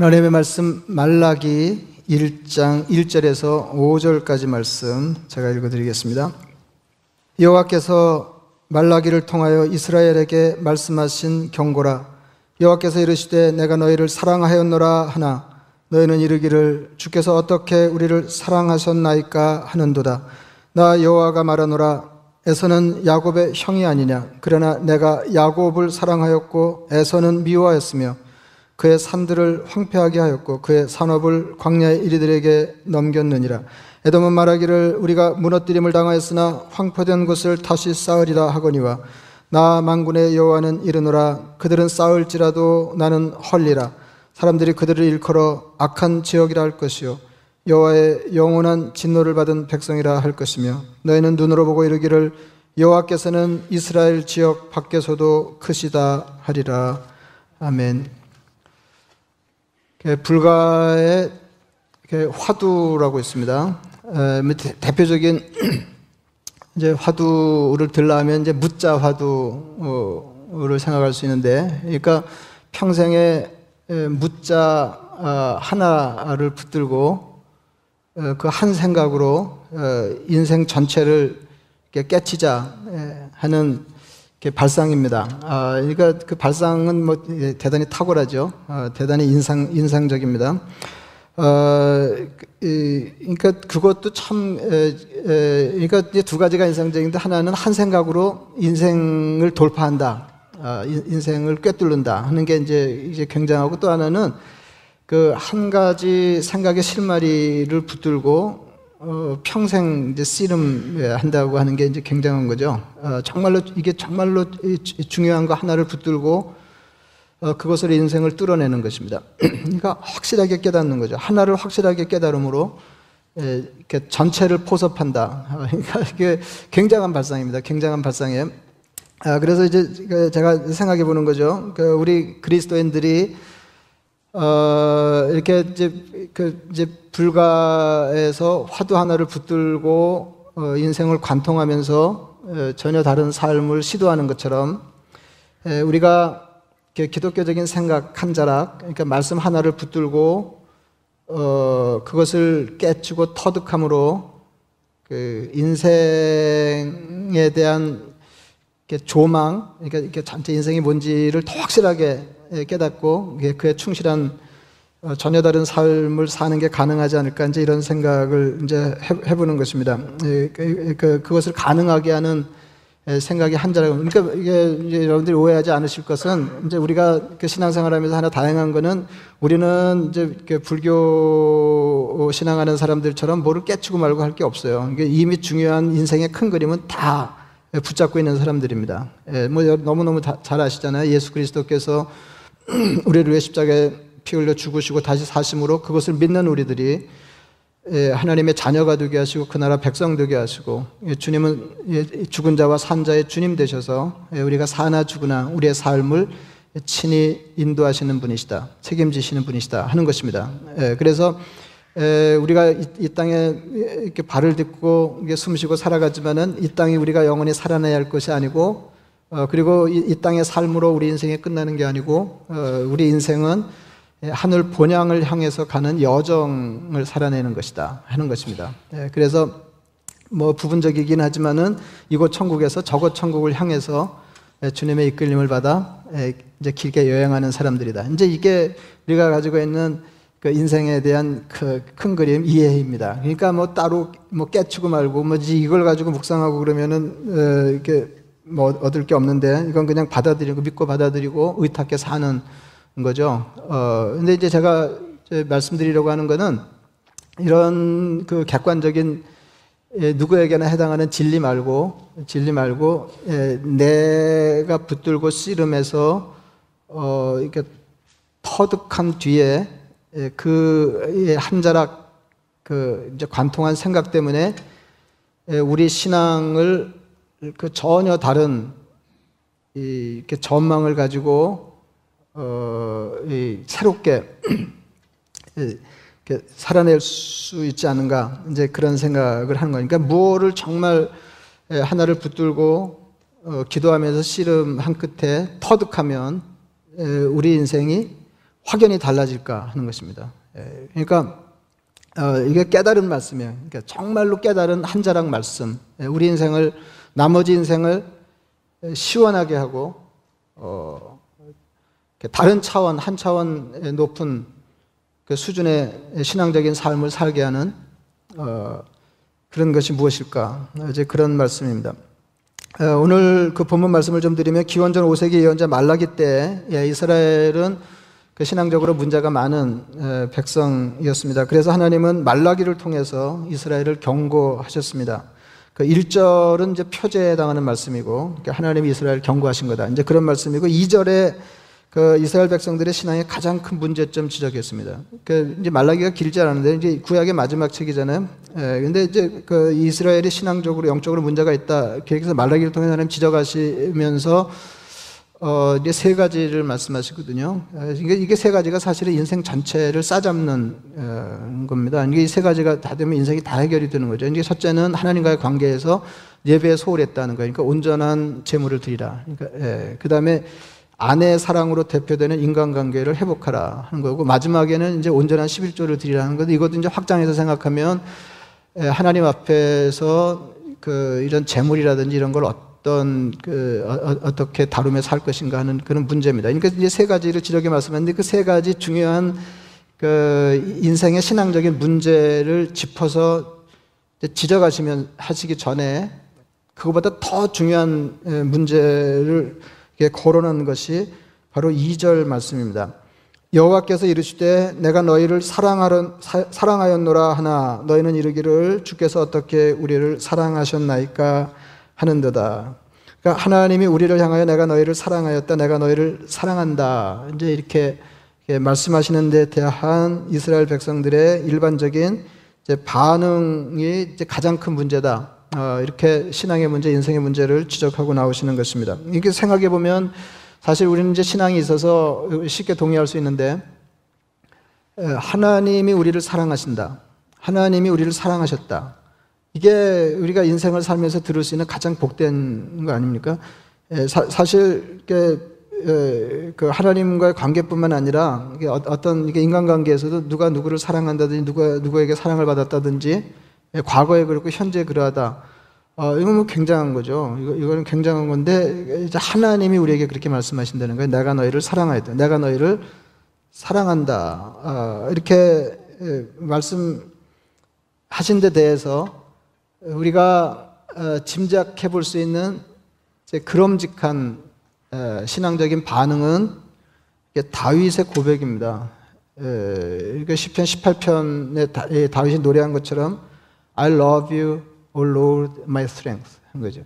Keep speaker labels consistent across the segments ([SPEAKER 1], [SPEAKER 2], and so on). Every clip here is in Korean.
[SPEAKER 1] 하나님의 말씀 말라기 1장 1절에서 5절까지 말씀 제가 읽어 드리겠습니다. 여호와께서 말라기를 통하여 이스라엘에게 말씀하신 경고라. 여호와께서 이르시되 내가 너희를 사랑하였노라 하나 너희는 이르기를 주께서 어떻게 우리를 사랑하셨나이까 하는도다. 나 여호와가 말하노라. 에서는 야곱의 형이 아니냐. 그러나 내가 야곱을 사랑하였고 에서는 미워하였으며 그의 산들을 황폐하게 하였고 그의 산업을 광야의 이리들에게 넘겼느니라. 에돔은 말하기를 우리가 무너뜨림을 당하였으나 황폐된 곳을 다시 쌓으리라 하거니와 나 만군의 여호와는 이르노라 그들은 쌓을지라도 나는 헐리라 사람들이 그들을 일컬어 악한 지역이라 할 것이요 여호와의 영원한 진노를 받은 백성이라 할 것이며 너희는 눈으로 보고 이르기를 여호와께서는 이스라엘 지역 밖에서도 크시다 하리라 아멘. 불가의 화두라고 있습니다. 뭐 대표적인 이제 화두를 들라면 이제 무자 화두를 생각할 수 있는데, 그러니까 평생에 무자 아, 하나를 붙들고 어, 그한 생각으로 어, 인생 전체를 깨치자 하는 발상입니다. 아, 그러니까 그 발상은 뭐 예, 대단히 탁월하죠. 아, 대단히 인상 인상적입니다. 어, 그러니까 그것도 참, 에, 에, 그러니까 이제 두 가지가 인상적인데 하나는 한 생각으로 인생을 돌파한다, 아, 인생을 꿰뚫는다 하는 게 이제 이제 굉장하고 또 하나는 그 한 가지 생각의 실마리를 붙들고 어, 평생 이제 씨름 한다고 하는 게 이제 굉장한 거죠. 어, 정말로 이게 정말로 중요한 거 하나를 붙들고 어, 그것으로 인생을 뚫어내는 것입니다. 그러니까 확실하게 깨닫는 거죠. 하나를 확실하게 깨달음으로 에, 이렇게 전체를 포섭한다. 그러니까 이게 굉장한 발상입니다. 굉장한 발상이에요. 아, 그래서 이제 그 제가 생각해 보는 거죠. 그 우리 그리스도인들이 어, 이렇게 이제 그 이제 불가에서 화두 하나를 붙들고 어, 인생을 관통하면서 어, 전혀 다른 삶을 시도하는 것처럼 에, 우리가 기독교적인 생각 한 자락, 그러니까 말씀 하나를 붙들고 어, 그것을 깨치고 터득함으로 그 인생에 대한 조망, 그러니까 전체 인생이 뭔지를 더 확실하게 깨닫고 그에 충실한 어, 전혀 다른 삶을 사는 게 가능하지 않을까 이제 이런 생각을 이제 해보는 것입니다. 그, 그, 그것을 가능하게 하는 생각이 한자라고. 그러니까 이게 여러분들이 오해하지 않으실 것은 이제 우리가 그 신앙생활하면서 하나 다양한 거는 우리는 이제 불교 신앙하는 사람들처럼 뭐를 깨치고 말고 할 게 없어요. 이미 중요한 인생의 큰 그림은 다 붙잡고 있는 사람들입니다. 뭐 너무너무 잘 아시잖아요. 예수 그리스도께서 우리를 위해 십자가에 피 흘려 죽으시고 다시 사심으로 그것을 믿는 우리들이 예, 하나님의 자녀가 되게 하시고 그 나라 백성 되게 하시고 예, 주님은 예, 죽은 자와 산 자의 주님 되셔서 우리가 사나 죽으나 우리의 삶을 친히 인도하시는 분이시다 책임지시는 분이시다 하는 것입니다. 그래서 우리가 이 땅에 이렇게 발을 딛고 숨쉬고 살아가지만은 이 땅이 우리가 영원히 살아내야 할 것이 아니고 어, 그리고 이, 이, 땅의 삶으로 우리 인생이 끝나는 게 아니고 어, 우리 인생은 하늘 본향을 향해서 가는 여정을 살아내는 것이다 하는 것입니다. 예, 그래서 뭐 부분적이긴 하지만은 이곳 천국에서 저곳 천국을 향해서 예, 주님의 이끌림을 받아 예, 이제 길게 여행하는 사람들이다. 이제 이게 우리가 가지고 있는 그 인생에 대한 그 큰 그림 이해입니다. 그러니까 뭐 따로 뭐 깨치고 말고 뭐지 이걸 가지고 묵상하고 그러면은 어, 이렇게 뭐 얻을 게 없는데 이건 그냥 받아들이고 믿고 받아들이고 의탁해 사는 거죠. 어 근데 이제 제가 이제 말씀드리려고 하는 거는 이런 그 객관적인 예, 누구에게나 해당하는 진리 말고 진리 말고 예, 내가 붙들고 씨름해서 어 이렇게 터득한 뒤에 예, 그한 자락 그 이제 관통한 생각 때문에 예, 우리 신앙을 그 전혀 다른 이렇게 전망을 가지고 어, 새롭게 살아낼 수 있지 않은가 이제 그런 생각을 하는 거니까 무엇을 정말 하나를 붙들고 어, 기도하면서 씨름 한 끝에 터득하면 우리 인생이 확연히 달라질까 하는 것입니다. 예, 그러니까 어, 이게 깨달은 말씀이에요. 그러니까 정말로 깨달은 한 자락 말씀. 예, 우리 인생을 나머지 인생을 시원하게 하고 어, 다른 차원 한 차원 높은 그 수준의 신앙적인 삶을 살게 하는 어, 그런 것이 무엇일까? 이제 그런 말씀입니다. 어, 오늘 그 본문 말씀을 좀 드리면 기원전 5세기 예언자 말라기 때 예, 이스라엘은 그 신앙적으로 문제가 많은 어, 백성이었습니다. 그래서 하나님은 말라기를 통해서 이스라엘을 경고하셨습니다. 그 1절은 이제 표제에 해당하는 말씀이고 그러니까 하나님이 이스라엘 경고하신 거다. 이제 그런 말씀이고 2절에 그 이스라엘 백성들의 신앙의 가장 큰 문제점 지적했습니다. 그 이제 말라기가 길지 않은데 이제 구약의 마지막 책이잖아요. 예, 근데 이제 그 이스라엘이 신앙적으로 영적으로 문제가 있다. 계획해서 말라기를 통해 하나님 지적하시면서 어 이제 세 가지를 말씀하시거든요. 예, 이게 이게 세 가지가 사실은 인생 전체를 싸잡는 어, 겁니다. 이게 세 가지가 다 되면 인생이 다 해결이 되는 거죠. 이제 첫째는 하나님과의 관계에서 예배에 소홀했다는 거예요. 그러니까 온전한 제물을 드리라. 그러니까 예, 그 다음에 아내 사랑으로 대표되는 인간관계를 회복하라 하는 거고 마지막에는 이제 온전한 11조를 드리라는 건데 이것도 이제 확장해서 생각하면 하나님 앞에서 그 이런 재물이라든지 이런 걸 어떤 그 어, 떻게 다루며 살 것인가 하는 그런 문제입니다. 그러니까 이제 세 가지를 지적해 말씀했는데 그 세 가지 중요한 그 인생의 신앙적인 문제를 짚어서 지적하시면 하시기 전에 그것보다 더 중요한 문제를 거론한 것이 바로 2절 말씀입니다. 여호와께서 이르시되 내가 너희를 사랑하려, 사랑하였노라 하나 너희는 이르기를 주께서 어떻게 우리를 사랑하셨나이까 하는도다. 그러니까 하나님이 우리를 향하여 내가 너희를 사랑하였다. 내가 너희를 사랑한다. 이제 이렇게 말씀하시는 데 대한 이스라엘 백성들의 일반적인 반응이 이제 가장 큰 문제다. 어, 이렇게 신앙의 문제, 인생의 문제를 지적하고 나오시는 것입니다. 이게 생각해 보면 사실 우리는 이제 신앙이 있어서 쉽게 동의할 수 있는데 하나님이 우리를 사랑하신다. 하나님이 우리를 사랑하셨다. 이게 우리가 인생을 살면서 들을 수 있는 가장 복된 거 아닙니까? 사, 실 그 하나님과의 관계뿐만 아니라 어, 어떤 인간관계에서도 누가 누구를 사랑한다든지 누가 누구에게 사랑을 받았다든지 예, 과거에 그렇고 현재 그러하다. 어, 이건 뭐 굉장한 거죠. 이거, 이거는 굉장한 건데, 이제 하나님이 우리에게 그렇게 말씀하신다는 거예요. 내가 너희를 사랑하였다. 내가 너희를 사랑한다. 어, 이렇게 예, 말씀하신 데 대해서 우리가 어, 짐작해 볼 수 있는 그럼직한 어, 신앙적인 반응은 다윗의 고백입니다. 그러니까 10편 18편에 다윗이 노래한 것처럼 I love you, O Lord, my strength. 한 거죠.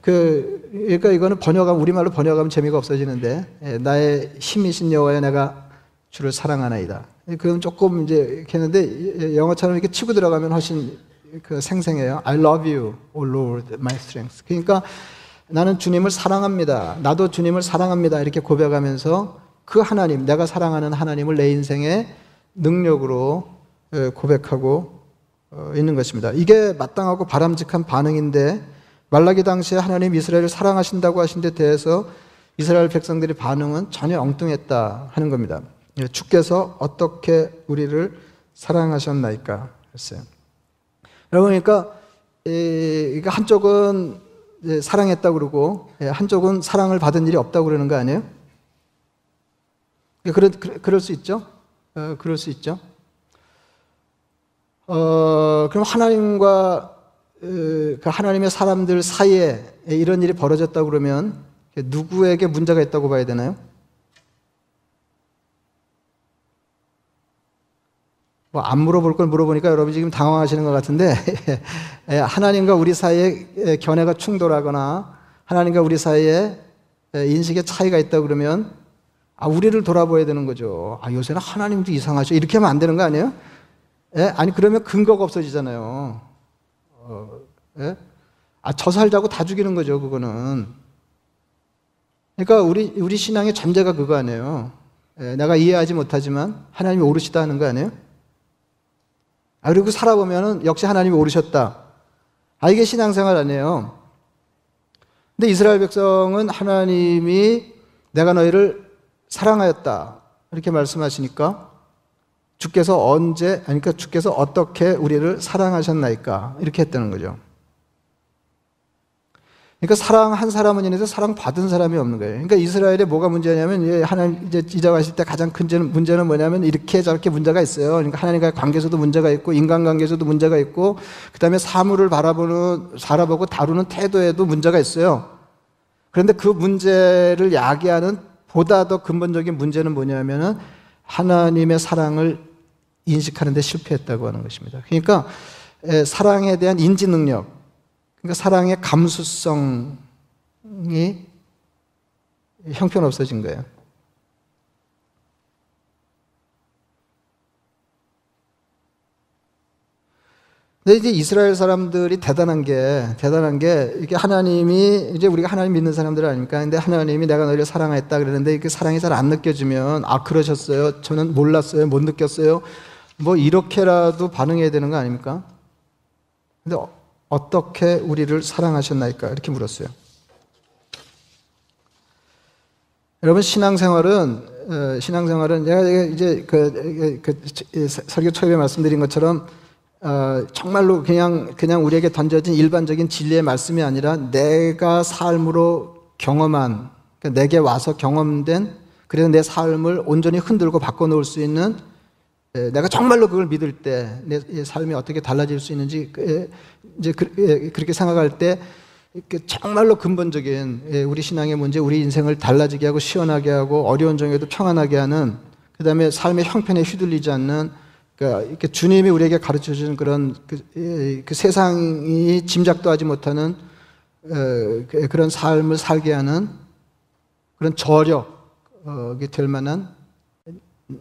[SPEAKER 1] 그, 그러니까 이거는 번역하면, 우리말로 번역하면 재미가 없어지는데, 나의 힘이신 여호와여 내가 주를 사랑하나이다. 그럼 조금 이제 했는데, 영어처럼 이렇게 치고 들어가면 훨씬 그 생생해요. I love you, O Lord, my strength. 그러니까 나는 주님을 사랑합니다. 나도 주님을 사랑합니다. 이렇게 고백하면서 그 하나님, 내가 사랑하는 하나님을 내 인생의 능력으로 고백하고 어, 있는 것입니다. 이게 마땅하고 바람직한 반응인데 말라기 당시에 하나님 이스라엘을 사랑하신다고 하신 데 대해서 이스라엘 백성들의 반응은 전혀 엉뚱했다 하는 겁니다. 예, 주께서 어떻게 우리를 사랑하셨나이까 했어요. 여러분 그러니까 한쪽은 사랑했다 그러고 예, 한쪽은 사랑을 받은 일이 없다고 그러는 거 아니에요? 예, 그럴, 그럴 수 있죠. 어, 그럴 수 있죠. 어, 그럼 하나님과 그 하나님의 사람들 사이에 이런 일이 벌어졌다 그러면 누구에게 문제가 있다고 봐야 되나요? 뭐 안 물어볼 걸 물어보니까 여러분 지금 당황하시는 것 같은데 하나님과 우리 사이에 견해가 충돌하거나 하나님과 우리 사이에 인식의 차이가 있다 그러면 아 우리를 돌아봐야 되는 거죠. 아 요새는 하나님도 이상하죠. 이렇게 하면 안 되는 거 아니에요? 예? 아니 그러면 근거가 없어지잖아요. 어, 예? 아, 저 살자고 다 죽이는 거죠, 그거는. 그러니까 우리 우리 신앙의 전제가 그거 아니에요. 예, 내가 이해하지 못하지만 하나님이 오르시다 하는 거 아니에요? 아, 그리고 살아보면은 역시 하나님이 오르셨다. 아, 이게 신앙생활 아니에요. 근데 이스라엘 백성은 하나님이 내가 너희를 사랑하였다. 이렇게 말씀하시니까 주께서 언제, 아니, 그러니까 주께서 어떻게 우리를 사랑하셨나이까? 이렇게 했다는 거죠. 그러니까 사랑 한 사람은 있는데 사랑 받은 사람이 없는 거예요. 그러니까 이스라엘에 뭐가 문제냐면 하나님 이제 지적하실 때 가장 큰 문제는 뭐냐면 이렇게 저렇게 문제가 있어요. 그러니까 하나님과의 관계에서도 문제가 있고 인간관계에서도 문제가 있고 그다음에 사물을 바라보는 바라보고 다루는 태도에도 문제가 있어요. 그런데 그 문제를 야기하는 보다 더 근본적인 문제는 뭐냐면은 하나님의 사랑을 인식하는 데 실패했다고 하는 것입니다. 그러니까 사랑에 대한 인지 능력 그러니까 사랑의 감수성이 형편없어진 거예요. 근데 이제 이스라엘 사람들이 대단한 게, 대단한 게, 이게 하나님이, 이제 우리가 하나님 믿는 사람들 아닙니까? 근데 하나님이 내가 너희를 사랑했다 그러는데 이게 사랑이 잘 안 느껴지면, 아, 그러셨어요? 저는 몰랐어요? 못 느꼈어요? 뭐, 이렇게라도 반응해야 되는 거 아닙니까? 근데 어떻게 우리를 사랑하셨나이까? 이렇게 물었어요. 여러분 신앙생활은 어, 신앙생활은 제가 이제 그, 그 설교 초입에 말씀드린 것처럼 어, 정말로 그냥 그냥 우리에게 던져진 일반적인 진리의 말씀이 아니라 내가 삶으로 경험한 그러니까 내게 와서 경험된 그래서 내 삶을 온전히 흔들고 바꿔놓을 수 있는 예, 내가 정말로 그걸 믿을 때 내 삶이 어떻게 달라질 수 있는지 그, 예, 이제 그, 예, 그렇게 생각할 때 정말로 근본적인 우리 신앙의 문제, 우리 인생을 달라지게 하고 시원하게 하고 어려운 중에도 평안하게 하는 그 다음에 삶의 형편에 휘둘리지 않는 그러니까 주님이 우리에게 가르쳐 주는 그런 그, 그, 세상이 짐작도 하지 못하는 어, 그, 그런 삶을 살게 하는 그런 저력이 될 만한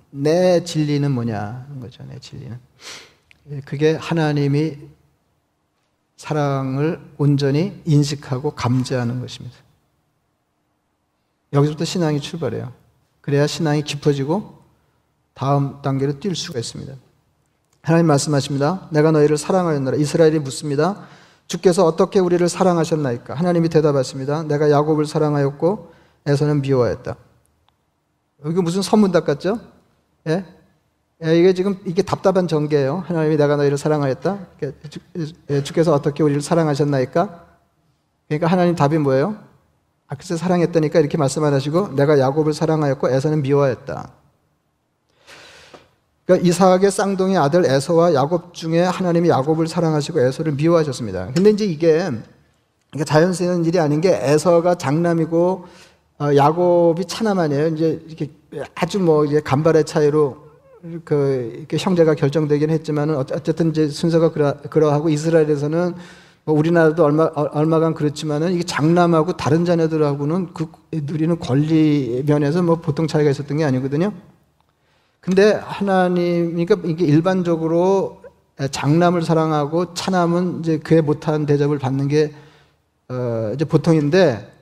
[SPEAKER 1] 내 진리는 뭐냐는 거죠. 내 진리는. 예, 그게 하나님이 사랑을 온전히 인식하고 감지하는 것입니다. 여기서부터 신앙이 출발해요. 그래야 신앙이 깊어지고 다음 단계로 뛸 수가 있습니다. 하나님 말씀하십니다. 내가 너희를 사랑하였노라. 이스라엘이 묻습니다. 주께서 어떻게 우리를 사랑하셨나이까? 하나님이 대답하십니다. 내가 야곱을 사랑하였고 에서는 미워했다. 여기 무슨 선문답 같죠? 예? 예, 이게 지금 이게 답답한 전개예요. 하나님이 내가 너희를 사랑하였다. 예, 주께서 어떻게 우리를 사랑하셨나이까? 그러니까 하나님 답이 뭐예요? 아, 글쎄 사랑했다니까 이렇게 말씀 안 하시고 내가 야곱을 사랑하였고 에서는 미워했다. 그러니까 이삭의 쌍둥이 아들 에서와 야곱 중에 하나님이 야곱을 사랑하시고 에서를 미워하셨습니다. 근데 이제 이게 그러니까 자연스러운 일이 아닌 게 에서가 장남이고 어, 야곱이 차남아니에요. 이제 이렇게 아주 뭐 이제 간발의 차이로 그 형제가 결정되긴 했지만은 어쨌든 이제 순서가 그러, 그러하고 이스라엘에서는 뭐 우리나라도 얼마 얼마간 그렇지만은 이게 장남하고 다른 자녀들하고는 그 누리는 권리 면에서 뭐 보통 차이가 있었던 게 아니거든요. 근데 하나님 그러니까 이게 일반적으로 장남을 사랑하고 차남은 이제 그에 못한 대접을 받는 게 어, 이제 보통인데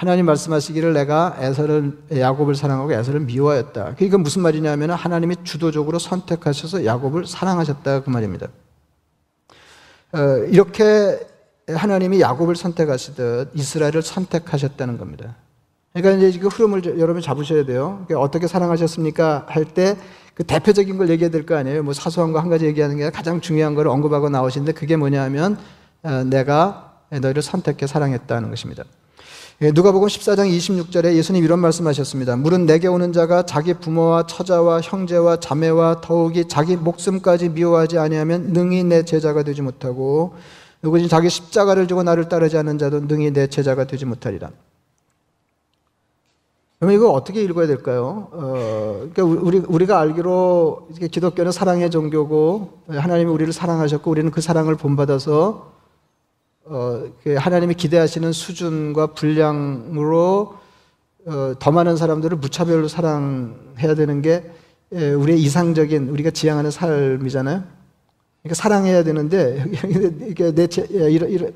[SPEAKER 1] 하나님 말씀하시기를 내가 에서를 야곱을 사랑하고 에서를 미워했다. 그러니까 무슨 말이냐면 하나님이 주도적으로 선택하셔서 야곱을 사랑하셨다 그 말입니다. 어, 이렇게 하나님이 야곱을 선택하시듯 이스라엘을 선택하셨다는 겁니다. 그러니까 이제 그 흐름을 여러분 잡으셔야 돼요. 그러니까 어떻게 사랑하셨습니까? 할 때 그 대표적인 걸 얘기해야 될 거 아니에요. 뭐 사소한 거 한 가지 얘기하는 게 가장 중요한 걸 언급하고 나오시는데 그게 뭐냐면 어, 내가 너희를 선택해 사랑했다는 것입니다. 예, 누가복음 14장 26절에 예수님 이런 말씀하셨습니다. 물은 내게 오는 자가 자기 부모와 처자와 형제와 자매와 더욱이 자기 목숨까지 미워하지 아니하면 능히 내 제자가 되지 못하고 누구든지 자기 십자가를 지고 나를 따르지 않는 자도 능히 내 제자가 되지 못하리라. 그러면 이거 어떻게 읽어야 될까요? 어, 그러니까 우리, 우리가 알기로 기독교는 사랑의 종교고 하나님이 우리를 사랑하셨고 우리는 그 사랑을 본받아서 어, 그 하나님이 기대하시는 수준과 분량으로 어, 더 많은 사람들을 무차별로 사랑해야 되는 게 예, 우리의 이상적인 우리가 지향하는 삶이잖아요. 그러니까 사랑해야 되는데 이게 내 제, 예, 이러, 이러,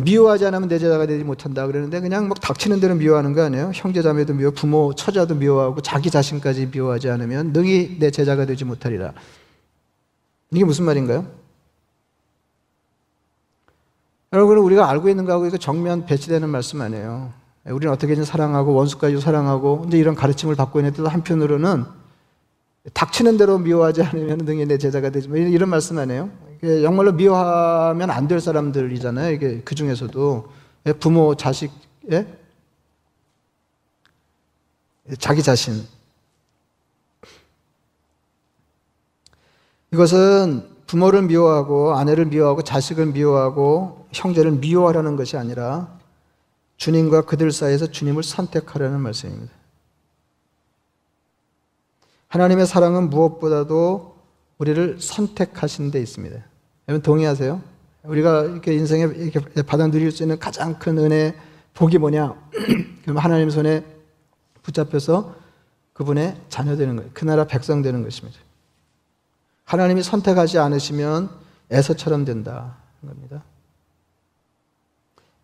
[SPEAKER 1] 미워하지 않으면 내 제자가 되지 못한다 그러는데 그냥 막 닥치는 대로 미워하는 거 아니에요? 형제자매도 미워, 부모 처자도 미워하고 자기 자신까지 미워하지 않으면 능히 내 제자가 되지 못하리라. 이게 무슨 말인가요? 여러분 우리가 알고 있는 거하고 이거 정면 배치되는 말씀 아니에요. 우리는 어떻게든 사랑하고 원수까지 사랑하고 근데 이런 가르침을 받고 있는데도 한편으로는 닥치는 대로 미워하지 않으면 등이 내 제자가 되지. 뭐 이런 말씀 아니에요? 정말로 미워하면 안 될 사람들이잖아요. 이게 그 중에서도 예, 부모, 자식, 예? 자기 자신. 이것은 부모를 미워하고 아내를 미워하고 자식을 미워하고 형제를 미워하라는 것이 아니라 주님과 그들 사이에서 주님을 선택하라는 말씀입니다. 하나님의 사랑은 무엇보다도 우리를 선택하신 데 있습니다. 여러분 동의하세요? 우리가 이렇게 인생에 이렇게 받아 누릴 수 있는 가장 큰 은혜, 복이 뭐냐? 그럼 하나님 손에 붙잡혀서 그분의 자녀 되는 거예요. 그 나라 백성 되는 것입니다. 하나님이 선택하지 않으시면 에서처럼 된다. 겁니다.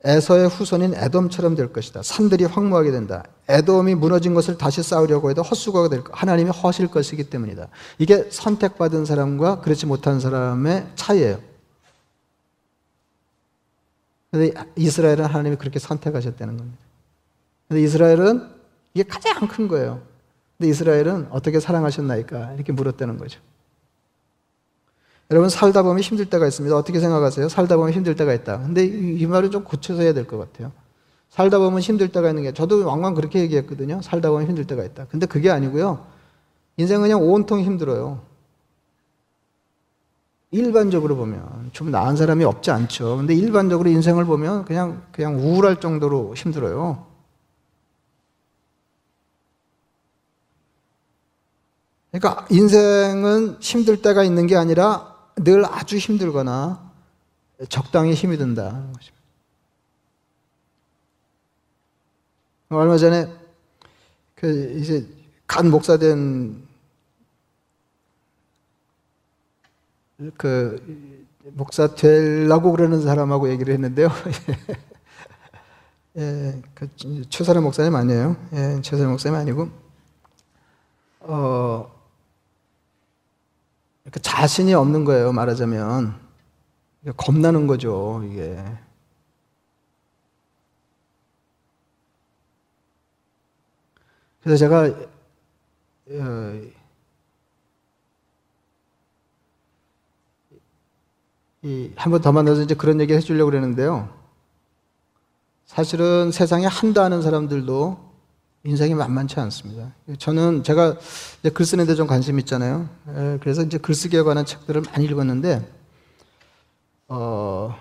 [SPEAKER 1] 에서의 후손인 에돔처럼 될 것이다. 산들이 황무하게 된다. 에돔이 무너진 것을 다시 쌓으려고 해도 헛수고가 될 것. 하나님이 허실 것이기 때문이다. 이게 선택받은 사람과 그렇지 못한 사람의 차이예요. 근데 이스라엘은 하나님이 그렇게 선택하셨다는 겁니다. 근데 이스라엘은 이게 가장 큰 거예요. 근데 이스라엘은 어떻게 사랑하셨나이까? 이렇게 물었다는 거죠. 여러분 살다 보면 힘들 때가 있습니다. 어떻게 생각하세요? 살다 보면 힘들 때가 있다. 근데 이, 이 말은 좀 고쳐서 해야 될 것 같아요. 살다 보면 힘들 때가 있는 게 저도 왕왕 그렇게 얘기했거든요. 살다 보면 힘들 때가 있다. 근데 그게 아니고요. 인생은 그냥 온통 힘들어요. 일반적으로 보면 좀 나은 사람이 없지 않죠. 근데 일반적으로 인생을 보면 그냥 그냥 우울할 정도로 힘들어요. 그러니까 인생은 힘들 때가 있는 게 아니라 늘 아주 힘들거나 적당히 힘이 것입니다. 얼마 전에 그 이제 간 목사 된 그 목사 되려고 그러는 사람하고 얘기를 했는데요. 예, 그 최사람 목사님 아니에요. 예, 최사람 목사님 아니고 어 그러니까 자신이 없는 거예요, 말하자면. 겁나는 거죠, 이게. 그래서 제가 어, 한번 더 만나서 이제 그런 얘기 해주려고 그러는데요. 사실은 세상에 한다 하는 사람들도 인생이 만만치 않습니다. 저는 제가 글 쓰는 데 좀 관심 있잖아요. 예, 그래서 이제 글쓰기에 관한 책들을 많이 읽었는데, 어,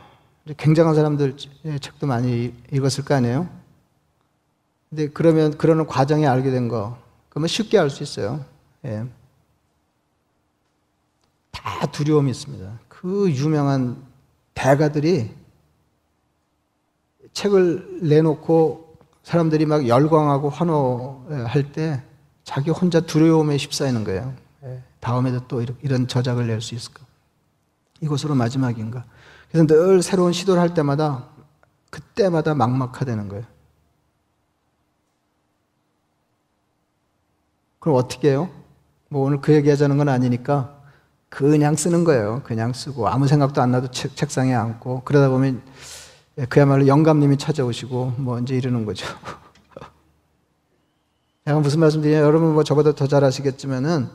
[SPEAKER 1] 굉장한 사람들 책도 많이 읽었을 거 아니에요? 근데 그러면 그러는 과정에 알게 된 거, 그러면 쉽게 알 수 있어요. 예. 다 두려움이 있습니다. 그 유명한 대가들이 책을 내놓고 사람들이 막 열광하고 환호할 때 자기 혼자 두려움에 휩싸이는 거예요. 예. 다음에도 또 이런 저작을 낼 수 있을까? 이것으로 마지막인가? 그래서 늘 새로운 시도를 할 때마다 그때마다 막막하다는 거예요. 그럼 어떻게 해요? 뭐 오늘 그 얘기 하자는 건 아니니까 그냥 쓰는 거예요. 그냥 쓰고 아무 생각도 안 나도 책, 책상에 앉고 그러다 보면 예, 그야말로 영감님이 찾아오시고 뭐 이제 이러는 거죠. 제가 무슨 말씀드리냐 여러분 뭐 저보다 더 잘 아시겠지만은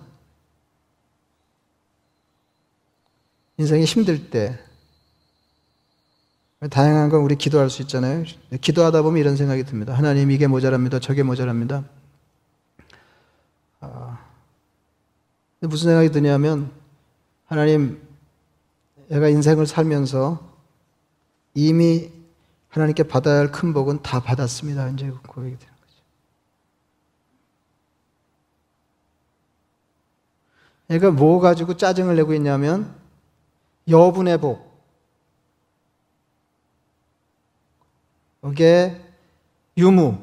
[SPEAKER 1] 인생이 힘들 때 다양한 건 우리 기도할 수 있잖아요. 기도하다 보면 이런 생각이 듭니다. 하나님 이게 모자랍니다. 저게 모자랍니다. 아, 무슨 생각이 드냐면 하나님 내가 인생을 살면서 이미 하나님께 받아야 할 큰 복은 다 받았습니다. 이제 고백이 되는 거죠. 그러니까 뭐 가지고 짜증을 내고 있냐면 여분의 복. 여기에 유무,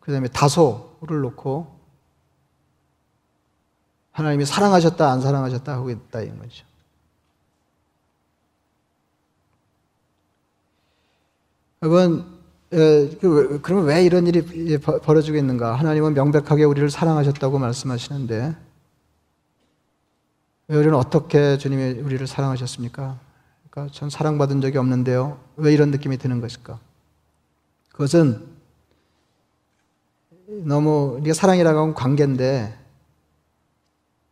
[SPEAKER 1] 그 다음에 다소를 놓고 하나님이 사랑하셨다, 안 사랑하셨다 하고 있다, 이 거죠. 여러분, 그, 그러면 왜 이런 일이 벌어지고 있는가? 하나님은 명백하게 우리를 사랑하셨다고 말씀하시는데, 우리는 어떻게 주님이 우리를 사랑하셨습니까? 그러니까 전 사랑받은 적이 없는데요. 왜 이런 느낌이 드는 것일까? 그것은 너무 우리가 사랑이라고 하면 관계인데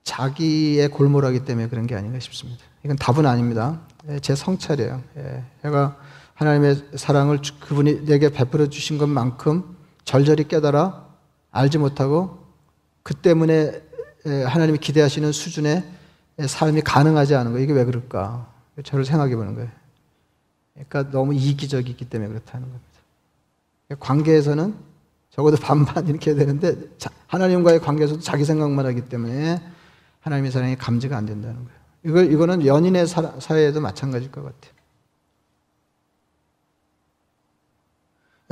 [SPEAKER 1] 자기의 골몰하기 때문에 그런 게 아닌가 싶습니다. 이건 답은 아닙니다. 예, 제 성찰이에요. 예, 제가 하나님의 사랑을 그분이 내게 베풀어 주신 것만큼 절절히 깨달아 알지 못하고 그 때문에 예, 하나님이 기대하시는 수준의 삶이 가능하지 않은 거 이게 왜 그럴까? 저를 생각해 보는 거예요. 그러니까 너무 이기적이기 때문에 그렇다는 겁니다. 관계에서는 적어도 반반 이렇게 해야 되는데 하나님과의 관계에서도 자기 생각만 하기 때문에 하나님의 사랑이 감지가 안 된다는 거예요. 이걸 이거는 연인의 사회에도 마찬가지일 것 같아요.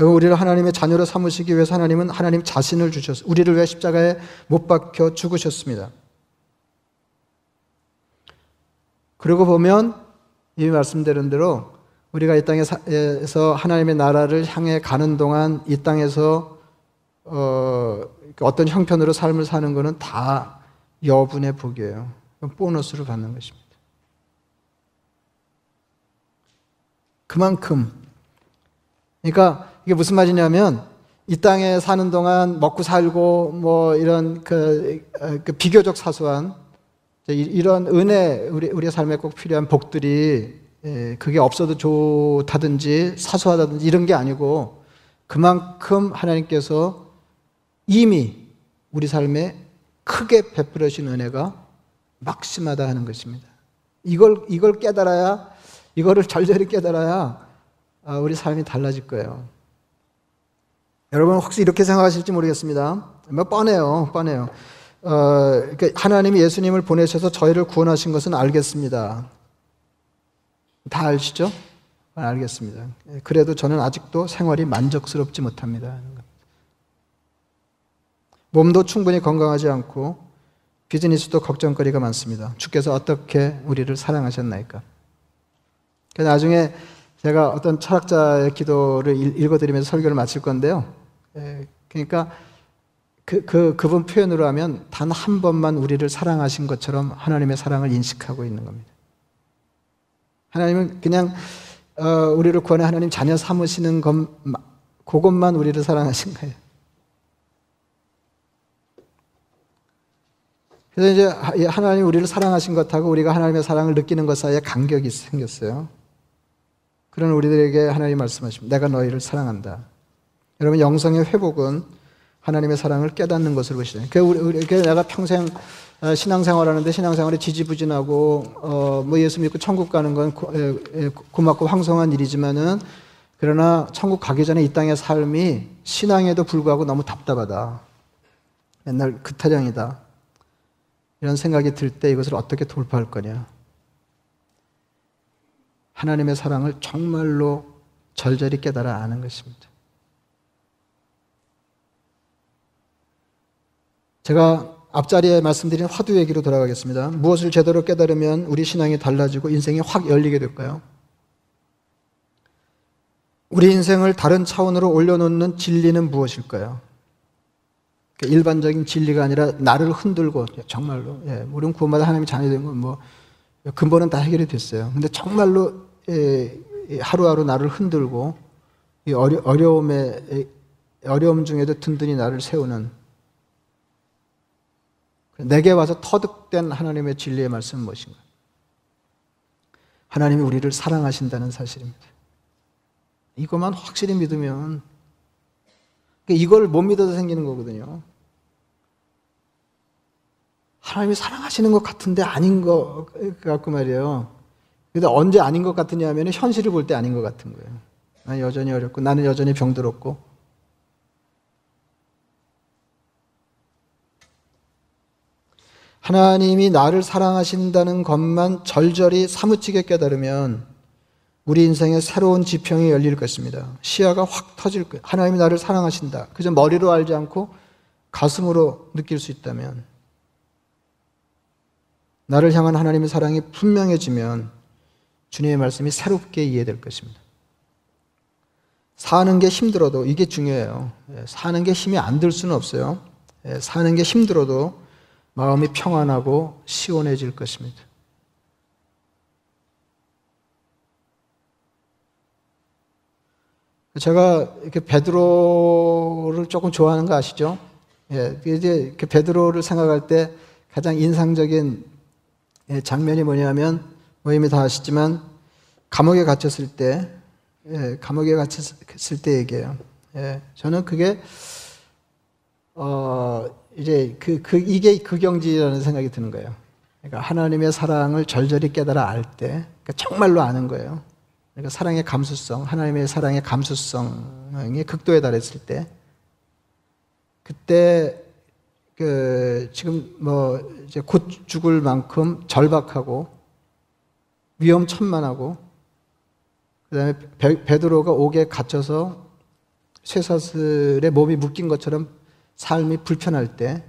[SPEAKER 1] 우리를 하나님의 자녀로 삼으시기 위해서 하나님은 하나님 자신을 주셨어요. 우리를 왜 십자가에 못 박혀 죽으셨습니다. 그러고 보면 이 말씀드린 대로 우리가 이 땅에서 하나님의 나라를 향해 가는 동안 이 땅에서 어, 어떤 형편으로 삶을 사는 것은 다 여분의 복이에요. 보너스로 받는 것입니다. 그만큼 그러니까 이게 무슨 말이냐면 이 땅에 사는 동안 먹고 살고 뭐 이런 그, 그 비교적 사소한 이런 은혜 우리 우리의 삶에 꼭 필요한 복들이 예, 그게 없어도 좋다든지 사소하다든지 이런 게 아니고 그만큼 하나님께서 이미 우리 삶에 크게 베풀어 주신 은혜가 막심하다 하는 것입니다. 이걸 이걸 깨달아야 이거를 절절히 깨달아야 아, 우리 삶이 달라질 거예요. 여러분 혹시 이렇게 생각하실지 모르겠습니다. 뭐 뻔해요, 뻔해요. 어, 그러니까 하나님이 예수님을 보내셔서 저희를 구원하신 것은 알겠습니다. 다 아시죠? 알겠습니다. 그래도 저는 아직도 생활이 만족스럽지 못합니다. 몸도 충분히 건강하지 않고 비즈니스도 걱정거리가 많습니다. 주께서 어떻게 우리를 사랑하셨나이까? 나중에 제가 어떤 철학자의 기도를 읽어드리면서 설교를 마칠 건데요. 그러니까 그, 그, 그분 표현으로 하면 단 한 번만 우리를 사랑하신 것처럼 하나님의 사랑을 인식하고 있는 겁니다. 하나님은 그냥 어, 우리를 구원해 하나님 자녀 삼으시는 것, 그것만 우리를 사랑하신 거예요. 그래서 이제 하나님 우리를 사랑하신 것하고 우리가 하나님의 사랑을 느끼는 것 사이에 간격이 생겼어요. 그런 우리들에게 하나님 말씀하십니다. 내가 너희를 사랑한다. 여러분 영성의 회복은 하나님의 사랑을 깨닫는 것으로 보시잖아요. 그 우리, 그 내가 평생 어, 신앙생활하는데 신앙생활이 지지부진하고 어, 뭐 예수 믿고 천국 가는 건 고맙고 황송한 일이지만은 그러나 천국 가기 전에 이 땅의 삶이 신앙에도 불구하고 너무 답답하다. 맨날 그 타령이다. 이런 생각이 들 때 이것을 어떻게 돌파할 거냐. 하나님의 사랑을 정말로 절절히 깨달아 아는 것입니다. 제가 앞자리에 말씀드린 화두 얘기로 돌아가겠습니다. 무엇을 제대로 깨달으면 우리 신앙이 달라지고 인생이 확 열리게 될까요? 우리 인생을 다른 차원으로 올려놓는 진리는 무엇일까요? 일반적인 진리가 아니라 나를 흔들고 정말로 예, 우리는 구원받아 하나님이 자녀 된 건뭐 근본은 다 해결이 됐어요. 근데 정말로 예, 하루하루 나를 흔들고 어려, 어려움에 어려움 중에도 든든히 나를 세우는 내게 와서 터득된 하나님의 진리의 말씀은 무엇인가? 하나님이 우리를 사랑하신다는 사실입니다. 이것만 확실히 믿으면 그러니까 이걸 못 믿어도 생기는 거거든요. 하나님이 사랑하시는 것 같은데 아닌 것 같고 말이에요. 근데 언제 아닌 것 같으냐 하면 현실을 볼 때 아닌 것 같은 거예요. 나는 여전히 어렵고 나는 여전히 병들었고 하나님이 나를 사랑하신다는 것만 절절히 사무치게 깨달으면 우리 인생에 새로운 지평이 열릴 것입니다. 시야가 확 터질 거예요. 하나님이 나를 사랑하신다. 그저 머리로 알지 않고 가슴으로 느낄 수 있다면 나를 향한 하나님의 사랑이 분명해지면 주님의 말씀이 새롭게 이해될 것입니다. 사는 게 힘들어도 이게 중요해요. 예, 사는 게 힘이 안 들 수는 없어요. 예, 사는 게 힘들어도 마음이 평안하고 시원해질 것입니다. 제가 이렇게 베드로를 조금 좋아하는 거 아시죠? 예, 이제 이렇게 베드로를 생각할 때 가장 인상적인 예, 장면이 뭐냐면 뭐 이미 다 아시지만 감옥에 갇혔을 때 예, 감옥에 갇혔을 때 얘기예요. 예, 저는 그게 어 이제 그, 그 이게 그 경지라는 생각이 드는 거예요. 그러니까 하나님의 사랑을 절절히 깨달아 알 때, 그러니까 정말로 아는 거예요. 그러니까 사랑의 감수성, 하나님의 사랑의 감수성이 극도에 달했을 때, 그때 그 지금 뭐 이제 곧 죽을 만큼 절박하고 위험천만하고 그다음에 베드로가 옥에 갇혀서 쇠사슬에 몸이 묶인 것처럼 삶이 불편할 때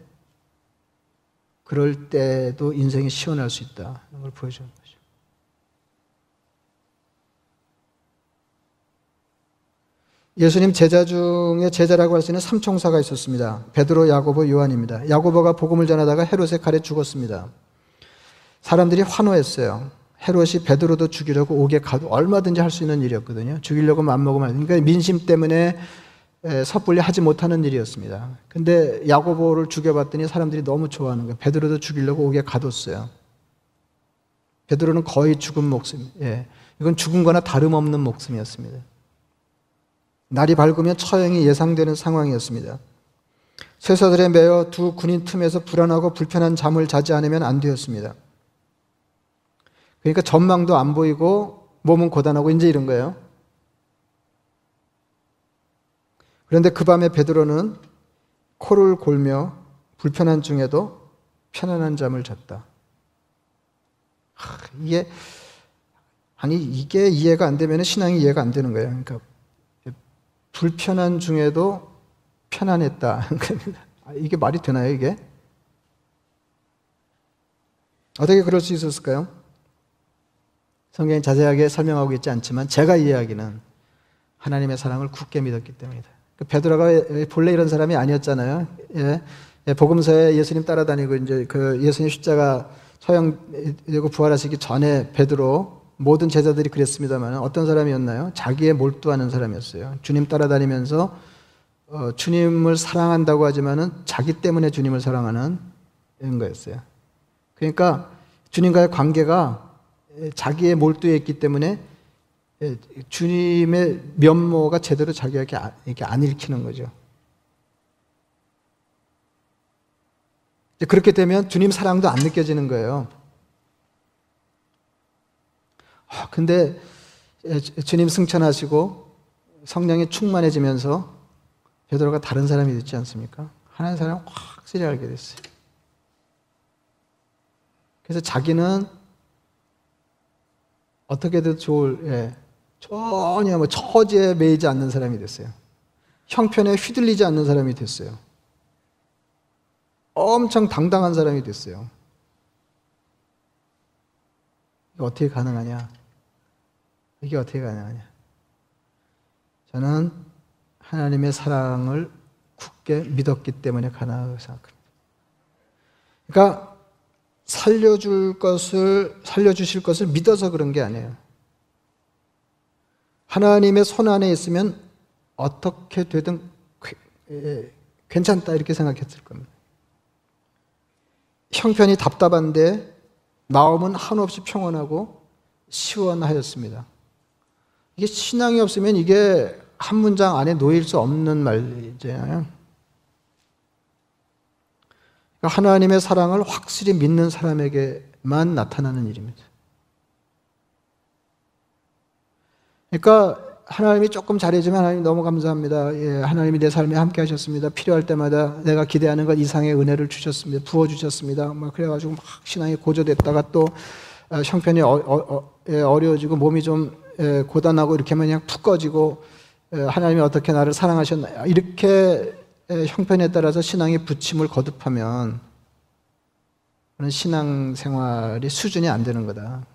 [SPEAKER 1] 그럴 때도 인생이 시원할 수 있다. 이런 걸 보여주는 거죠. 예수님 제자 중에 제자라고 할 수 있는 삼총사가 있었습니다. 베드로, 야고보, 요한입니다. 야고보가 복음을 전하다가 헤롯의 칼에 죽었습니다. 사람들이 환호했어요. 헤롯이 베드로도 죽이려고 옥에 가도 얼마든지 할 수 있는 일이었거든요. 죽이려고 맘먹으면 그러니까 민심 때문에 섣불리 하지 못하는 일이었습니다. 근데 야고보를 죽여봤더니 사람들이 너무 좋아하는 거예요. 베드로도 죽이려고 옥에 가뒀어요. 베드로는 거의 죽은 목숨. 예. 이건 죽은 거나 다름없는 목숨이었습니다. 날이 밝으면 처형이 예상되는 상황이었습니다. 쇠사들에 매여 두 군인 틈에서 불안하고 불편한 잠을 자지 않으면 안 되었습니다. 그러니까 전망도 안 보이고 몸은 고단하고 이제 이런 거예요. 그런데 그 밤에 베드로는 코를 골며 불편한 중에도 편안한 잠을 잤다. 하, 이게 아니 이게 이해가 안 되면 신앙이 이해가 안 되는 거예요. 그러니까 불편한 중에도 편안했다. 아, 이게 말이 되나요, 이게? 어떻게 그럴 수 있었을까요? 성경이 자세하게 설명하고 있지 않지만 제가 이해하기는 하나님의 사랑을 굳게 믿었기 때문이다. 그 베드로가 본래 이런 사람이 아니었잖아요. 예. 예, 복음서에 예수님 따라다니고 이제 그 예수님 십자가 처형 되고 부활하시기 전에 베드로 모든 제자들이 그랬습니다만 어떤 사람이었나요? 자기에 몰두하는 사람이었어요. 주님 따라다니면서 어, 주님을 사랑한다고 하지만은 자기 때문에 주님을 사랑하는 거였어요. 그러니까 주님과의 관계가 자기에 몰두해 있기 때문에 주님의 면모가 제대로 자기에게 이렇게 안 읽히는 거죠. 그렇게 되면 주님 사랑도 안 느껴지는 거예요. 아, 근데 주님 승천하시고 성령이 충만해지면서 베드로가 다른 사람이 됐지 않습니까? 하나님 사랑을 확실히 알게 됐어요. 그래서 자기는 어떻게든 좋을 예, 전혀 뭐 처지에 매이지 않는 사람이 됐어요. 형편에 휘둘리지 않는 사람이 됐어요. 엄청 당당한 사람이 됐어요. 이게 어떻게 가능하냐? 이게 어떻게 가능하냐? 저는 하나님의 사랑을 굳게 믿었기 때문에 가능하다고 생각합니다. 그러니까 살려줄 것을, 살려주실 것을 믿어서 그런 게 아니에요. 하나님의 손 안에 있으면 어떻게 되든 괜찮다 이렇게 생각했을 겁니다. 형편이 답답한데 마음은 한없이 평온하고 시원하였습니다. 이게 신앙이 없으면 이게 한 문장 안에 놓일 수 없는 말이잖아요. 그러니까 하나님의 사랑을 확실히 믿는 사람에게만 나타나는 일입니다. 그러니까 하나님이 조금 잘해주면 하나님 너무 감사합니다. 예, 하나님이 내 삶에 함께 하셨습니다. 필요할 때마다 내가 기대하는 것 이상의 은혜를 주셨습니다. 부어주셨습니다. 막 그래가지고 막 신앙이 고조됐다가 또 어, 형편이 어, 어, 예, 어려워지고 몸이 좀 예, 고단하고 이렇게 하면 그냥 푹 꺼지고 예, 하나님이 어떻게 나를 사랑하셨나요? 이렇게 예, 형편에 따라서 신앙의 부침을 거듭하면 신앙 생활이 수준이 안 되는 거다.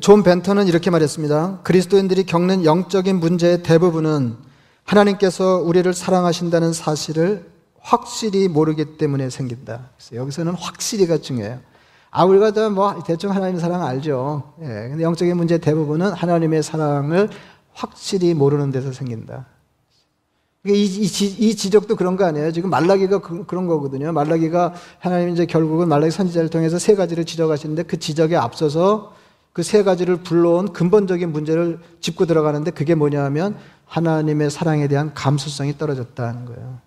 [SPEAKER 1] 존 벤터는 이렇게 말했습니다. 그리스도인들이 겪는 영적인 문제의 대부분은 하나님께서 우리를 사랑하신다는 사실을 확실히 모르기 때문에 생긴다. 여기서는 확실히가 중요해요. 아, 우리가 뭐 대충 하나님 사랑 알죠. 예. 근데 영적인 문제 대부분은 하나님의 사랑을 확실히 모르는 데서 생긴다. 이, 이, 이, 지적도 그런 거 아니에요? 지금 말라기가 그, 런 거거든요. 말라기가 하나님 이제 결국은 말라기 선지자를 통해서 세 가지를 지적하시는데 그 지적에 앞서서 그 세 가지를 불러온 근본적인 문제를 짚고 들어가는데 그게 뭐냐 하면 하나님의 사랑에 대한 감수성이 떨어졌다는 거예요.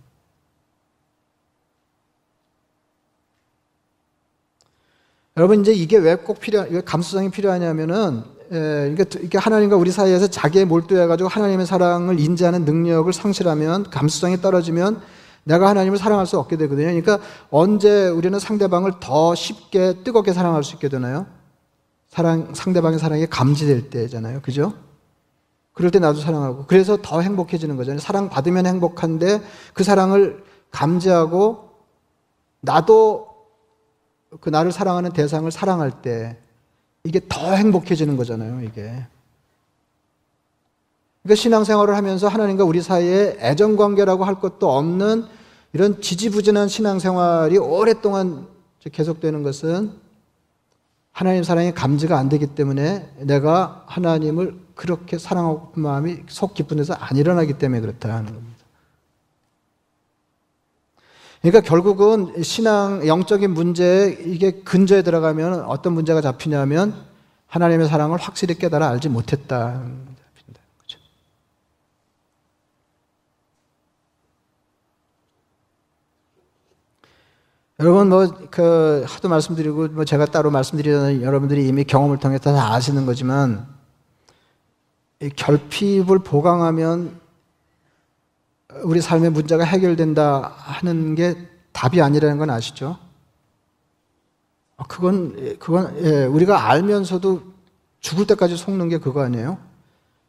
[SPEAKER 1] 여러분 이제 이게 왜 꼭 필요, 왜 감수성이 필요하냐면은 예, 이게 하나님과 우리 사이에서 자기에 몰두해가지고 하나님의 사랑을 인지하는 능력을 상실하면 감수성이 떨어지면 내가 하나님을 사랑할 수 없게 되거든요. 그러니까 언제 우리는 상대방을 더 쉽게 뜨겁게 사랑할 수 있게 되나요? 사랑, 상대방의 사랑이 감지될 때잖아요. 그죠? 그럴 때 나도 사랑하고. 그래서 더 행복해지는 거잖아요. 사랑 받으면 행복한데 그 사랑을 감지하고 나도 그 나를 사랑하는 대상을 사랑할 때 이게 더 행복해지는 거잖아요, 이게. 그러니까 신앙생활을 하면서 하나님과 우리 사이에 애정관계라고 할 것도 없는 이런 지지부진한 신앙생활이 오랫동안 계속되는 것은 하나님 사랑이 감지가 안 되기 때문에 내가 하나님을 그렇게 사랑하고 마음이 속 깊은 데서 안 일어나기 때문에 그렇다는 겁니다. 그러니까 결국은 신앙 영적인 문제 이게 근저에 들어가면 어떤 문제가 잡히냐면 하나님의 사랑을 확실히 깨달아 알지 못했다. 여러분 뭐 그 하도 말씀드리고 뭐 제가 따로 말씀드리는 여러분들이 이미 경험을 통해서 다 아시는 거지만 결핍을 보강하면 우리 삶의 문제가 해결된다 하는 게 답이 아니라는 건 아시죠? 아, 그건, 그건, 예, 우리가 알면서도 죽을 때까지 속는 게 그거 아니에요?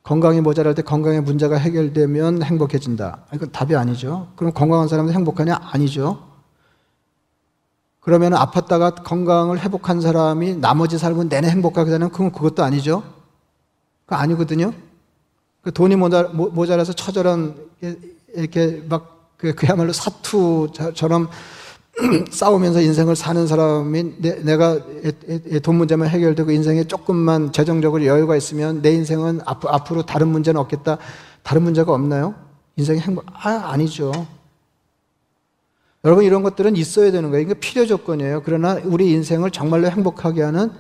[SPEAKER 1] 건강이 모자랄 때 건강의 문제가 해결되면 행복해진다. 아, 이건 답이 아니죠. 그럼 건강한 사람은 행복하냐? 아니죠. 그러면 아팠다가 건강을 회복한 사람이 나머지 삶은 내내 행복하게 사는 그건 그것도 아니죠. 그 아니거든요. 그 돈이 모자라서 처절한 이렇게 막 그, 그야말로 사투처럼 싸우면서 인생을 사는 사람이 내, 가돈 문제만 해결되고 인생에 조금만 재정적으로 여유가 있으면 내 인생은 앞, 으로 다른 문제는 없겠다. 다른 문제가 없나요? 인생이 행복, 아, 아니죠. 여러분 이런 것들은 있어야 되는 거예요. 이게 필요 조건이에요. 그러나 우리 인생을 정말로 행복하게 하는,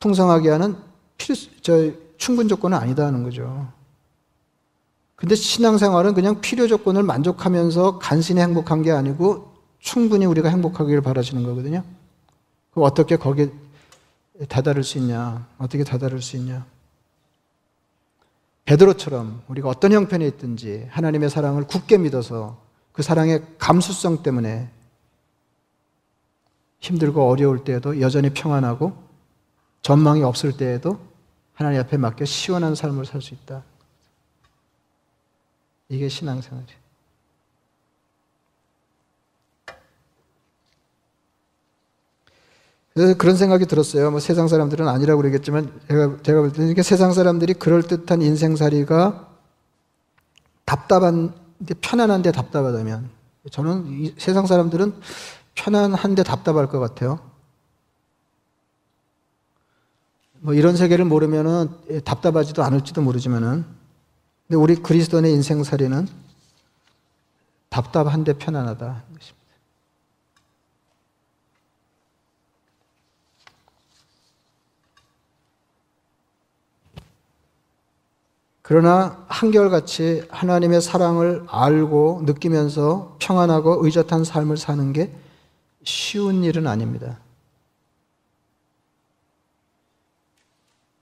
[SPEAKER 1] 풍성하게 하는 필요, 저, 충분 조건은 아니다는 거죠. 근데 신앙생활은 그냥 필요 조건을 만족하면서 간신히 행복한 게 아니고 충분히 우리가 행복하기를 바라시는 거거든요. 그럼 어떻게 거기에 다다를 수 있냐? 어떻게 다다를 수 있냐? 베드로처럼 우리가 어떤 형편에 있든지 하나님의 사랑을 굳게 믿어서 그 사랑의 감수성 때문에 힘들고 어려울 때에도 여전히 평안하고 전망이 없을 때에도 하나님 앞에 맡겨 시원한 삶을 살 수 있다. 이게 신앙생활이에요. 그런 생각이 들었어요. 뭐 세상 사람들은 아니라고 그러겠지만 제가 제가 볼 때는 세상 사람들이 그럴 듯한 인생살이가 답답한 편안한데 답답하다면 저는 세상 사람들은 편안한데 답답할 것 같아요. 뭐 이런 세계를 모르면은 답답하지도 않을지도 모르지만은 근데 우리 그리스도인의 인생살이는 답답한데 편안하다. 그러나 한결같이 하나님의 사랑을 알고 느끼면서 평안하고 의젓한 삶을 사는 게 쉬운 일은 아닙니다.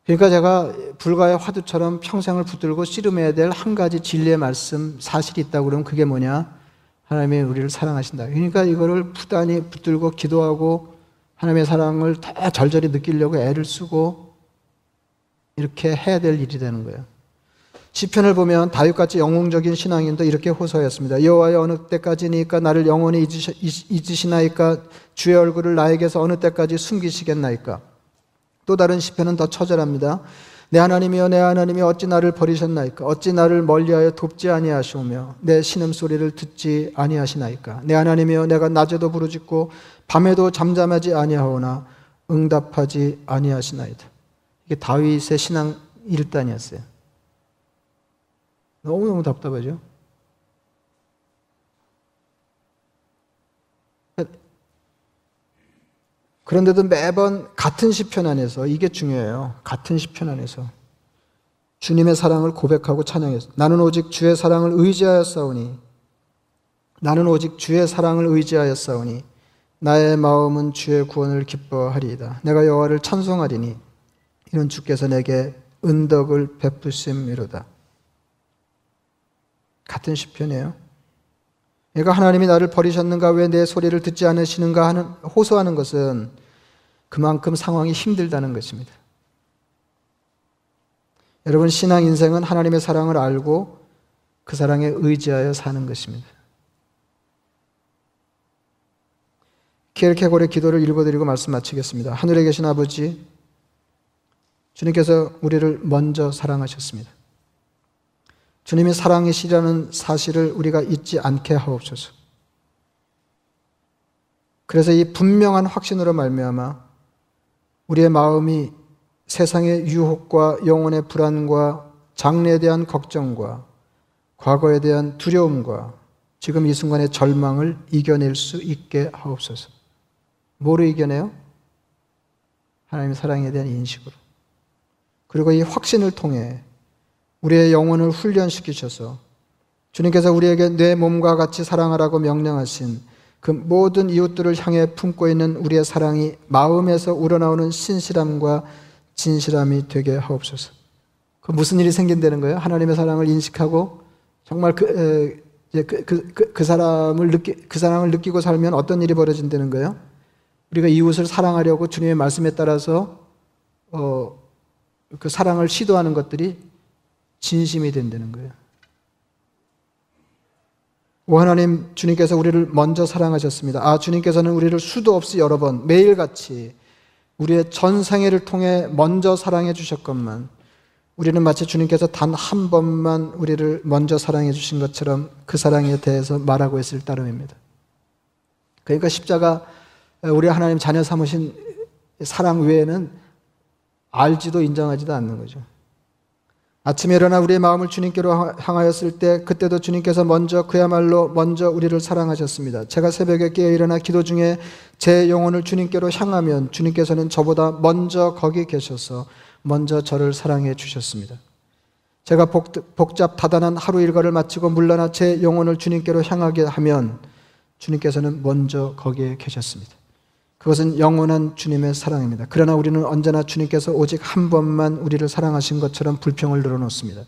[SPEAKER 1] 그러니까 제가 불가의 화두처럼 평생을 붙들고 씨름해야 될 한 가지 진리의 말씀, 사실이 있다고 그러면 그게 뭐냐? 하나님이 우리를 사랑하신다. 그러니까 이거를 부단히 붙들고 기도하고 하나님의 사랑을 더 절절히 느끼려고 애를 쓰고 이렇게 해야 될 일이 되는 거예요. 시편을 보면 다윗같이 영웅적인 신앙인도 이렇게 호소했습니다. 여호와여 어느 때까지니까 나를 영원히 잊으시 나이까 주의 얼굴을 나에게서 어느 때까지 숨기시겠나이까 또 다른 시편은 더 처절합니다. 내 하나님이여 내 하나님이 어찌 나를 버리셨나이까 어찌 나를 멀리하여 돕지 아니하시오며 내 신음 소리를 듣지 아니하시나이까 내 하나님이여 내가 낮에도 부르짖고 밤에도 잠잠하지 아니하오나 응답하지 아니하시나이다. 이게 다윗의 신앙 일단이었어요. 너무너무 답답하죠. 그런데도 매번 같은 시편 안에서 이게 중요해요. 같은 시편 안에서 주님의 사랑을 고백하고 찬양했어. 나는 오직 주의 사랑을 의지하여 싸우니 나는 오직 주의 사랑을 의지하여 싸우니 나의 마음은 주의 구원을 기뻐하리이다. 내가 여호와를 찬송하리니 이는 주께서 내게 은덕을 베푸심이로다. 같은 시편이에요. 내가 하나님이 나를 버리셨는가 왜 내 소리를 듣지 않으시는가 하는 호소하는 것은 그만큼 상황이 힘들다는 것입니다. 여러분 신앙 인생은 하나님의 사랑을 알고 그 사랑에 의지하여 사는 것입니다. 키엘케골의 기도를 읽어드리고 말씀 마치겠습니다. 하늘에 계신 아버지, 주님께서 우리를 먼저 사랑하셨습니다. 주님이 사랑이시라는 사실을 우리가 잊지 않게 하옵소서. 그래서 이 분명한 확신으로 말미암아 우리의 마음이 세상의 유혹과 영혼의 불안과 장래에 대한 걱정과 과거에 대한 두려움과 지금 이 순간의 절망을 이겨낼 수 있게 하옵소서. 뭐로 이겨내요? 하나님의 사랑에 대한 인식으로. 그리고 이 확신을 통해 우리의 영혼을 훈련시키셔서 주님께서 우리에게 내 몸과 같이 사랑하라고 명령하신 그 모든 이웃들을 향해 품고 있는 우리의 사랑이 마음에서 우러나오는 신실함과 진실함이 되게 하옵소서. 그 무슨 일이 생긴다는 거예요? 하나님의 사랑을 인식하고 정말 그, 에, 그, 그, 그, 그 사람을 느끼, 그 사랑을 느끼고 살면 어떤 일이 벌어진다는 거예요? 우리가 이웃을 사랑하려고 주님의 말씀에 따라서 어, 그 사랑을 시도하는 것들이 진심이 된다는 거예요. 오 하나님 주님께서 우리를 먼저 사랑하셨습니다. 아 주님께서는 우리를 수도 없이 여러 번 매일같이 우리의 전 생애를 통해 먼저 사랑해 주셨건만 우리는 마치 주님께서 단 한 번만 우리를 먼저 사랑해 주신 것처럼 그 사랑에 대해서 말하고 있을 따름입니다. 그러니까 십자가 우리 하나님 자녀 삼으신 사랑 외에는 알지도 인정하지도 않는 거죠. 아침에 일어나 우리의 마음을 주님께로 향하였을 때 그때도 주님께서 먼저 그야말로 먼저 우리를 사랑하셨습니다. 제가 새벽에 깨어 일어나 기도 중에 제 영혼을 주님께로 향하면 주님께서는 저보다 먼저 거기 계셔서 먼저 저를 사랑해 주셨습니다. 제가 복 잡 다단한 하루 일과를 마치고 물러나 제 영혼을 주님께로 향하게 하면 주님께서는 먼저 거기에 계셨습니다. 그것은 영원한 주님의 사랑입니다. 그러나 우리는 언제나 주님께서 오직 한 번만 우리를 사랑하신 것처럼 불평을 늘어놓습니다.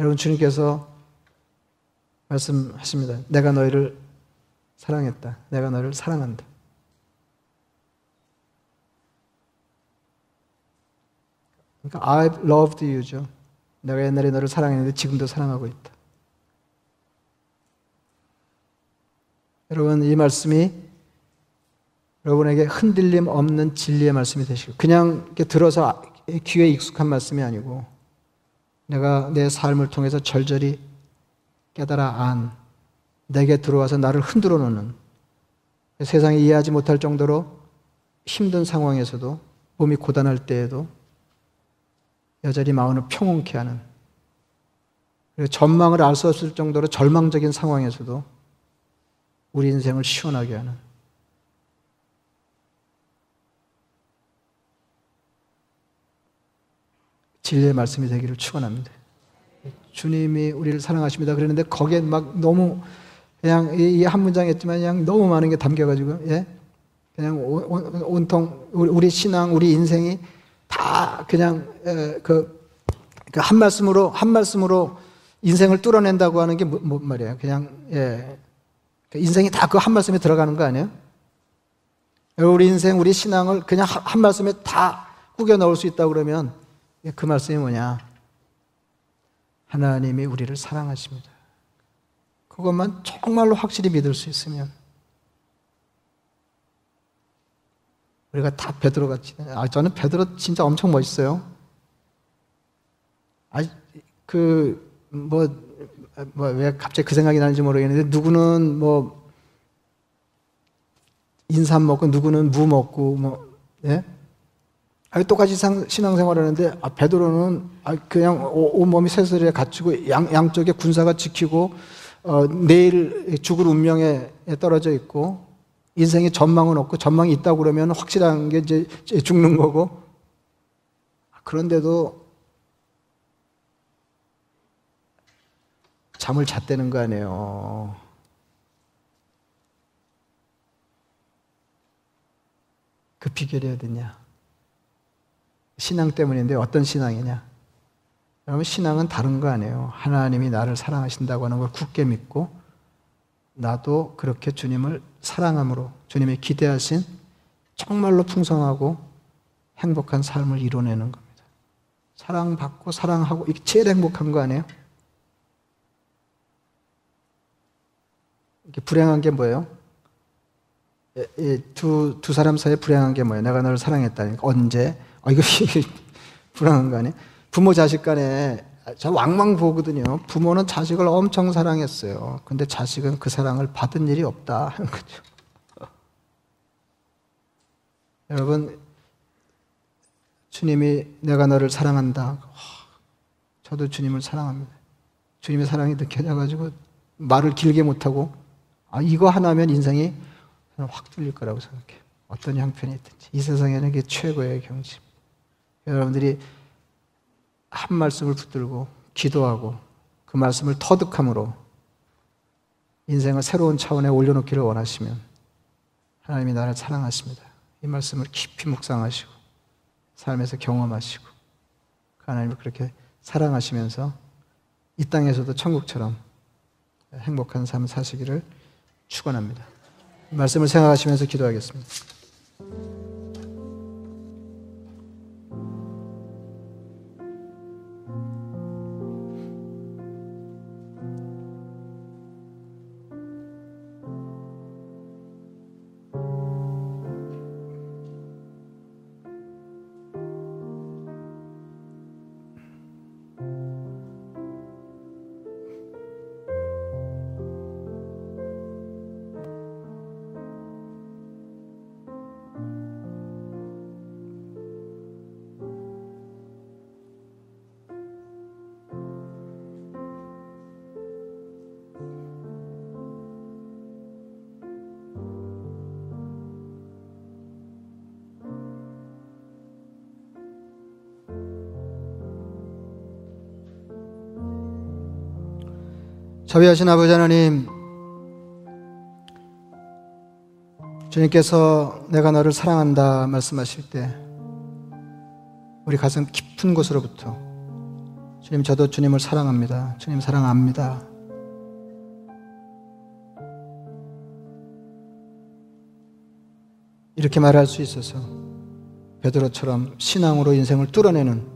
[SPEAKER 1] 여러분, 주님께서 말씀하십니다. 내가 너희를 사랑했다. 내가 너를 사랑한다. 그러니까 I loved you죠. 내가 옛날에 너를 사랑했는데 지금도 사랑하고 있다. 여러분 이 말씀이 여러분에게 흔들림 없는 진리의 말씀이 되시고 그냥 이렇게 들어서 귀에 익숙한 말씀이 아니고 내가 내 삶을 통해서 절절히 깨달아 안 내게 들어와서 나를 흔들어 놓는 세상이 이해하지 못할 정도로 힘든 상황에서도 몸이 고단할 때에도 여전히 마음을 평온케 하는 전망을 알 수 없을 정도로 절망적인 상황에서도 우리 인생을 시원하게 하는 진리의 말씀이 되기를 축원합니다. 주님이 우리를 사랑하십니다. 그러는데 거기에 막 너무 그냥 이 한 문장 했지만 그냥 너무 많은 게 담겨가지고 예 그냥 온 통 우리 신앙 우리 인생이 다 그냥 그, 그한 말씀으로 한 말씀으로 인생을 뚫어낸다고 하는 게뭐 뭐 말이에요. 그냥 예그 인생이 다 그 한 말씀에 들어가는 거 아니에요? 우리 인생, 우리 신앙을 그냥 한 말씀에 다 꾸겨 넣을 수 있다 그러면 그 말씀이 뭐냐? 하나님이 우리를 사랑하십니다. 그것만 정말로 확실히 믿을 수 있으면 우리가 다 베드로 같이 아 저는 베드로 진짜 엄청 멋있어요. 아 그뭐 뭐 왜 갑자기 그 생각이 나는지 모르겠는데 누구는 뭐 인삼 먹고 누구는 무 먹고 뭐 예? 아 똑같이 신앙생활 하는데 아, 베드로는 아, 그냥 온 몸이 새슬에 갖추고 양, 양쪽에 군사가 지키고 어, 내일 죽을 운명에 떨어져 있고 인생에 전망은 없고 전망이 있다고 그러면 확실한 게 이제 죽는 거고 그런데도 잠을 잤다는 거 아니에요. 그 비결이 어디냐? 신앙 때문인데 어떤 신앙이냐? 여러분, 신앙은 다른 거 아니에요. 하나님이 나를 사랑하신다고 하는 걸 굳게 믿고, 나도 그렇게 주님을 사랑함으로, 주님이 기대하신 정말로 풍성하고 행복한 삶을 이뤄내는 겁니다. 사랑받고 사랑하고, 이게 제일 행복한 거 아니에요? 이게 불행한 게 뭐예요? 두, 두 사람 사이에 불행한 게 뭐예요? 내가 너를 사랑했다니까. 언제? 아, 이거 불행한 거 아니에요? 부모 자식 간에 저 왕왕 보거든요. 부모는 자식을 엄청 사랑했어요. 근데 자식은 그 사랑을 받은 일이 없다 하는 거죠. 여러분, 주님이 내가 너를 사랑한다. 저도 주님을 사랑합니다. 주님의 사랑이 느껴져가지고 말을 길게 못하고 아, 이거 하나면 인생이 확 뚫릴 거라고 생각해요. 어떤 형편이 있든지. 이 세상에는 이게 최고의 경지. 여러분들이 한 말씀을 붙들고 기도하고 그 말씀을 터득함으로 인생을 새로운 차원에 올려놓기를 원하시면 하나님이 나를 사랑하십니다. 이 말씀을 깊이 묵상하시고 삶에서 경험하시고 그 하나님을 그렇게 사랑하시면서 이 땅에서도 천국처럼 행복한 삶 사시기를 축원합니다. 말씀을 생각하시면서 기도하겠습니다. 자비하신 아버지 하나님, 주님께서 내가 너를 사랑한다 말씀하실 때, 우리 가슴 깊은 곳으로부터 주님, 저도 주님을 사랑합니다. 주님 사랑합니다. 이렇게 말할 수 있어서 베드로처럼 신앙으로 인생을 뚫어내는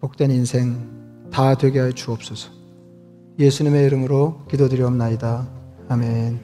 [SPEAKER 1] 복된 인생 다 되게 하여 주옵소서. 예수님의 이름으로 기도드리옵나이다. 아멘.